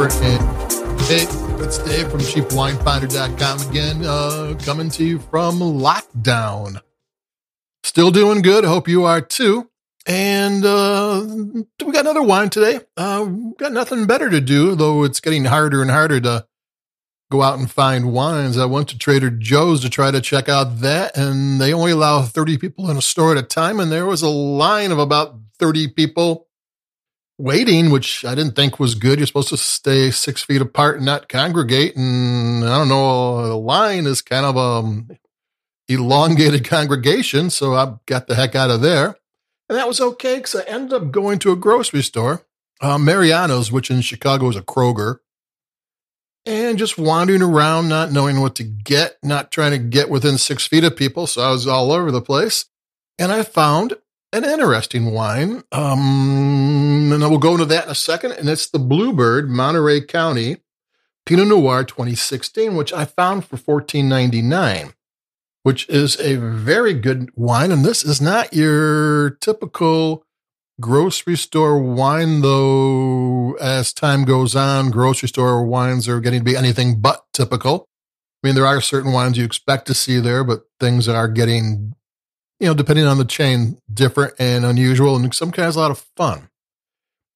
And hey, it's Dave from cheapwinefinder.com again, uh, coming to you from lockdown. Still doing good. Hope you are too. And uh, we got another wine today. Uh, got nothing better to do, though it's getting harder and harder to go out and find wines. I went to Trader Joe's to try to check out that, and they only allow 30 people in a store at a time. And there was a line of about 30 people waiting, which I didn't think was good. You're supposed to stay six feet apart and not congregate. And I don't know, a line is kind of a um, elongated congregation. So I got the heck out of there. And that was okay because I ended up going to a grocery store, uh, Mariano's, which in Chicago is a Kroger, and just wandering around, not knowing what to get, not trying to get within six feet of people. So I was all over the place. And I found an interesting wine. Um, and I will go into that in a second. And it's the Bluebird Monterey County Pinot Noir 2016, which I found for $14.99, which is a very good wine. And this is not your typical grocery store wine, though, as time goes on, grocery store wines are getting to be anything but typical. I mean, there are certain wines you expect to see there, but things are getting you know, depending on the chain, different and unusual, and some kind of a lot of fun.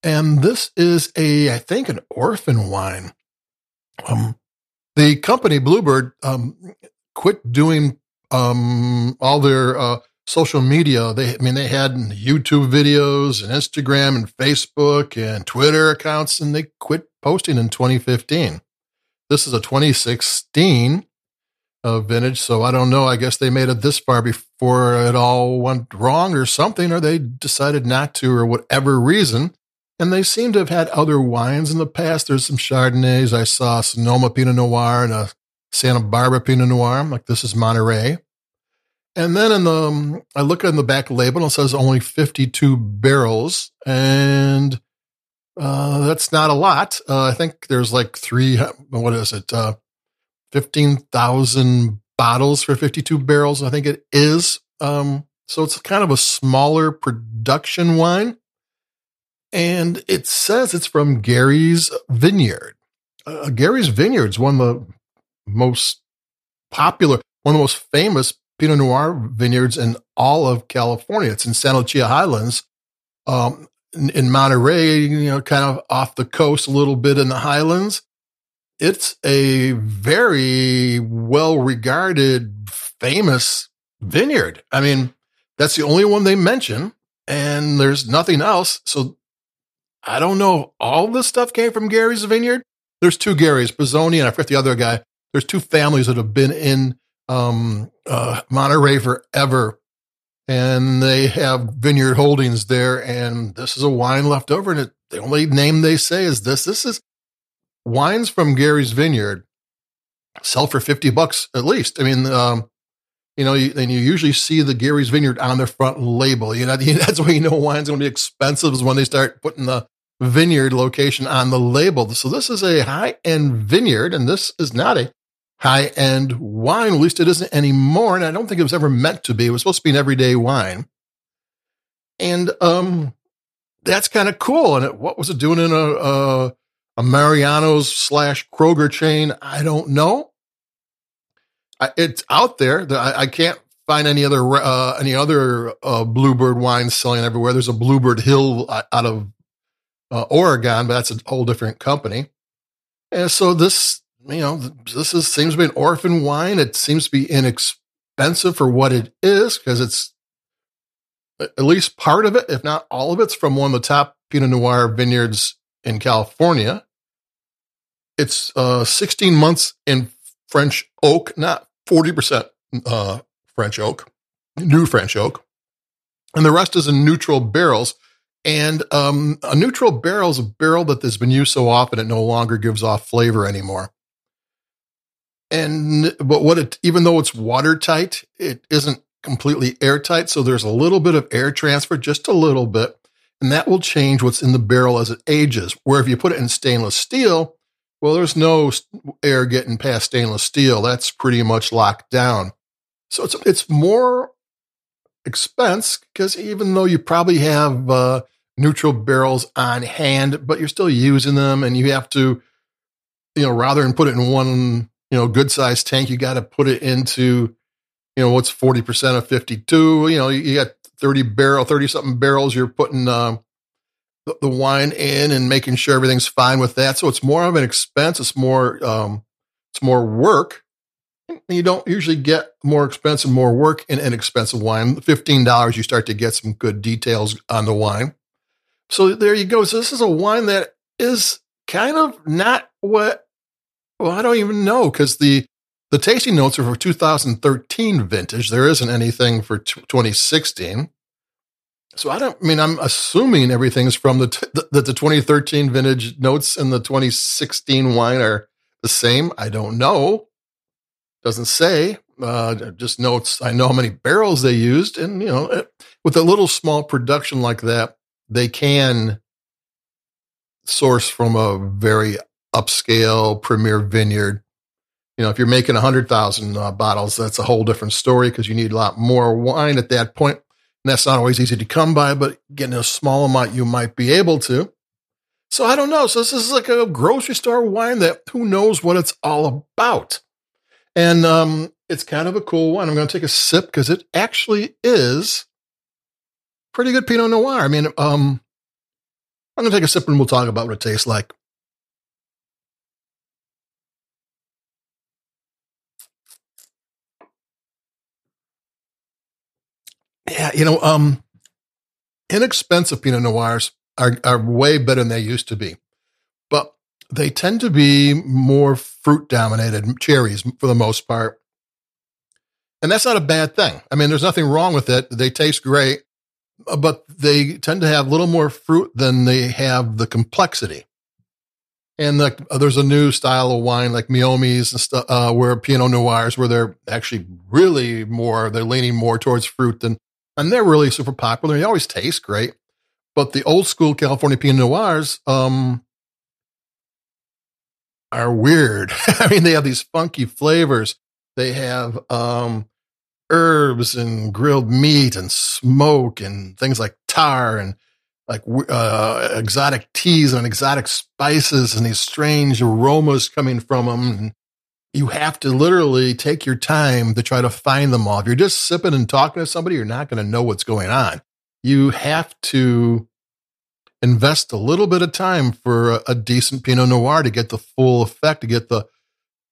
And this is a, I think, an orphan wine. Um, the company Bluebird um, quit doing um, all their uh, social media. They, I mean, they had YouTube videos and Instagram and Facebook and Twitter accounts, and they quit posting in 2015. This is a 2016 uh, vintage. So I don't know. I guess they made it this far before it all went wrong or something, or they decided not to, or whatever reason. And they seem to have had other wines in the past. There's some Chardonnays. I saw Sonoma Pinot Noir and a Santa Barbara Pinot Noir. like, this is Monterey. And then in the, um, I look at the back label and it says only 52 barrels. And uh, that's not a lot. Uh, I think there's like three, what is it? Uh, 15,000 bottles for 52 barrels, I think it is. Um, so it's kind of a smaller production wine. And it says it's from Gary's Vineyard. Uh, Gary's Vineyard is one of the most popular, one of the most famous Pinot Noir vineyards in all of California. It's in Santa Lucia Highlands. Um, in Monterey, you know, kind of off the coast, a little bit in the highlands it's a very well regarded, famous vineyard. I mean, that's the only one they mention, and there's nothing else. So I don't know. All this stuff came from Gary's vineyard. There's two Garys, Pisoni, and I forget the other guy. There's two families that have been in um, uh, Monterey forever, and they have vineyard holdings there. And this is a wine left over, and it, the only name they say is this. This is wines from Gary's Vineyard sell for 50 bucks at least. I mean, um, you know, and you usually see the Gary's Vineyard on their front label. You know, that's why you know wine's going to be expensive is when they start putting the vineyard location on the label. So this is a high end vineyard, and this is not a high end wine. At least it isn't anymore, and I don't think it was ever meant to be. It was supposed to be an everyday wine, and um, that's kind of cool. And it, what was it doing in a, a a Mariano's slash Kroger chain. I don't know. I, it's out there. I, I, can't find any other uh, any other uh, Bluebird wines selling everywhere. There's a Bluebird Hill uh, out of uh, Oregon, but that's a whole different company. And so this, you know, this is seems to be an orphan wine. It seems to be inexpensive for what it is because it's at least part of it, if not all of it's from one of the top Pinot Noir vineyards in California. It's uh, 16 months in French oak, not 40% uh, French oak, new French oak. And the rest is in neutral barrels. And um, a neutral barrel is a barrel that has been used so often it no longer gives off flavor anymore. And but what it, even though it's watertight, it isn't completely airtight. So there's a little bit of air transfer, just a little bit and that will change what's in the barrel as it ages. Where if you put it in stainless steel, well, there's no air getting past stainless steel. That's pretty much locked down. So it's it's more expense because even though you probably have uh, neutral barrels on hand, but you're still using them, and you have to you know, rather than put it in one, you know, good sized tank, you got to put it into, you know, what's 40% of 52. You know, you got 30 barrel, 30 something barrels you're putting uh, the, wine in and making sure everything's fine with that. So it's more of an expense. It's more, um, it's more work. And you don't usually get more expensive, more work in inexpensive wine. $15, you start to get some good details on the wine. So there you go. So this is a wine that is kind of not what, well, I don't even know because the, the tasting notes are for 2013 vintage. There isn't anything for t- 2016. So I don't I mean I'm assuming everything's from the t- the, the 2013 vintage notes and the 2016 wine are the same. I don't know. Doesn't say. Uh, just notes. I know how many barrels they used, and you know, it, with a little small production like that, they can source from a very upscale premier vineyard. You know, if you're making a hundred thousand uh, bottles, that's a whole different story because you need a lot more wine at that point. And that's not always easy to come by, but getting a small amount, you might be able to. So I don't know. So this is like a grocery store wine that who knows what it's all about. And um, it's kind of a cool one. I'm going to take a sip because it actually is pretty good Pinot Noir. I mean, um, I'm going to take a sip and we'll talk about what it tastes like. Yeah, you know, um, inexpensive Pinot Noirs are, are way better than they used to be, but they tend to be more fruit dominated, cherries for the most part. And that's not a bad thing. I mean, there's nothing wrong with it. They taste great, but they tend to have a little more fruit than they have the complexity. And the, uh, there's a new style of wine like Meiomis and stuff, uh, where Pinot Noirs, where they're actually really more, they're leaning more towards fruit than, and they're really super popular. They always taste great. But the old school California Pinot Noirs, um, are weird. I mean, they have these funky flavors. They have, um, herbs and grilled meat and smoke and things like tar and like uh, exotic teas and exotic spices and these strange aromas coming from them. And you have to literally take your time to try to find them all. If you're just sipping and talking to somebody, you're not going to know what's going on. You have to invest a little bit of time for a, a decent Pinot Noir to get the full effect, to get the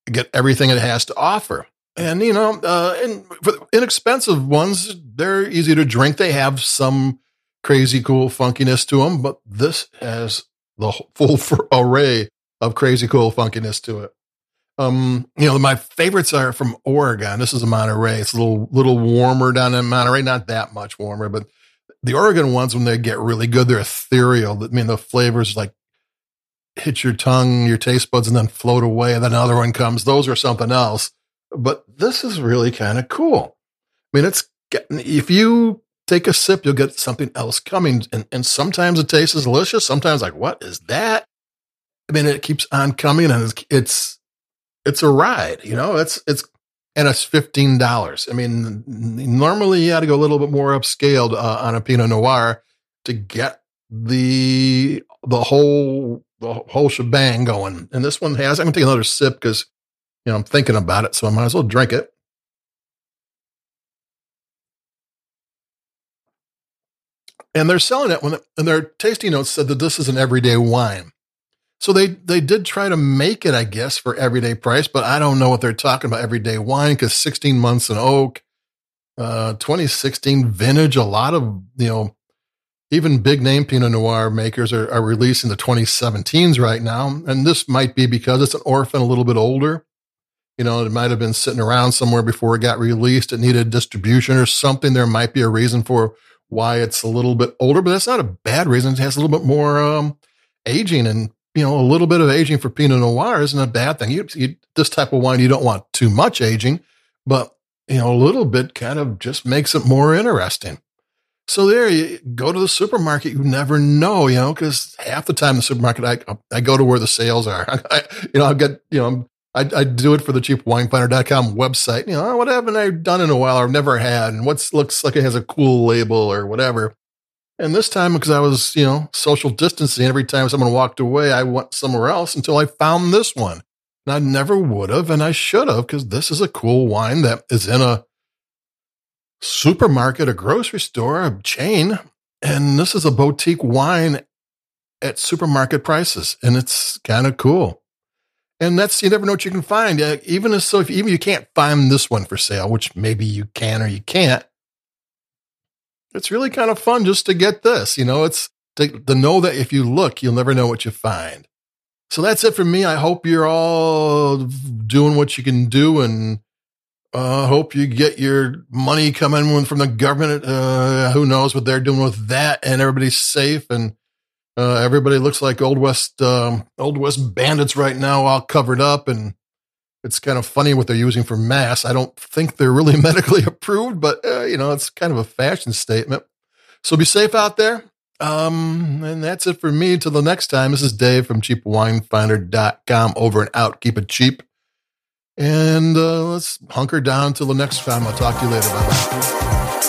get everything it has to offer. And you know, uh, and for inexpensive ones, they're easy to drink. They have some crazy cool funkiness to them, but this has the full array of crazy cool funkiness to it. Um, you know, my favorites are from Oregon. This is a Monterey. It's a little little warmer down in Monterey, not that much warmer, but the Oregon ones when they get really good, they're ethereal. I mean, the flavors like hit your tongue, your taste buds, and then float away. And then another one comes. Those are something else but this is really kind of cool. I mean, it's getting, if you take a sip, you'll get something else coming. And, and sometimes it tastes delicious. Sometimes like, what is that? I mean, it keeps on coming and it's, it's, it's a ride, you know, it's, it's, and it's $15. I mean, normally you had to go a little bit more upscaled uh, on a Pinot Noir to get the, the whole, the whole shebang going. And this one has, I'm to take another sip because you know, I'm thinking about it, so I might as well drink it. And they're selling it when, and their tasting notes said that this is an everyday wine. So they they did try to make it, I guess, for everyday price, but I don't know what they're talking about everyday wine because 16 months in oak, uh, 2016 vintage. A lot of you know, even big name Pinot Noir makers are, are releasing the 2017s right now, and this might be because it's an orphan, a little bit older. You know, it might have been sitting around somewhere before it got released. It needed distribution or something. There might be a reason for why it's a little bit older, but that's not a bad reason. It has a little bit more um, aging, and you know, a little bit of aging for Pinot Noir isn't a bad thing. You, you, this type of wine, you don't want too much aging, but you know, a little bit kind of just makes it more interesting. So there you go to the supermarket. You never know, you know, because half the time the supermarket, I, I go to where the sales are. I, you know, I've got, you know, I, I do it for the cheapwinefinder.com website. You know, oh, what haven't I done in a while or never had? And what looks like it has a cool label or whatever. And this time, because I was, you know, social distancing, every time someone walked away, I went somewhere else until I found this one. And I never would have, and I should have, because this is a cool wine that is in a supermarket, a grocery store, a chain. And this is a boutique wine at supermarket prices. And it's kind of cool. And that's, you never know what you can find. Even if, so, if even you can't find this one for sale, which maybe you can or you can't, it's really kind of fun just to get this. You know, it's to, to know that if you look, you'll never know what you find. So that's it for me. I hope you're all doing what you can do and uh, hope you get your money coming from the government. Uh, who knows what they're doing with that and everybody's safe and uh, everybody looks like old west um, old west bandits right now all covered up and it's kind of funny what they're using for masks. I don't think they're really medically approved, but uh, you know, it's kind of a fashion statement. So be safe out there. Um, and that's it for me. Until the next time, this is Dave from cheapwinefinder.com. Over and out. Keep it cheap. And uh, let's hunker down till the next time. I'll talk to you later. Bye bye.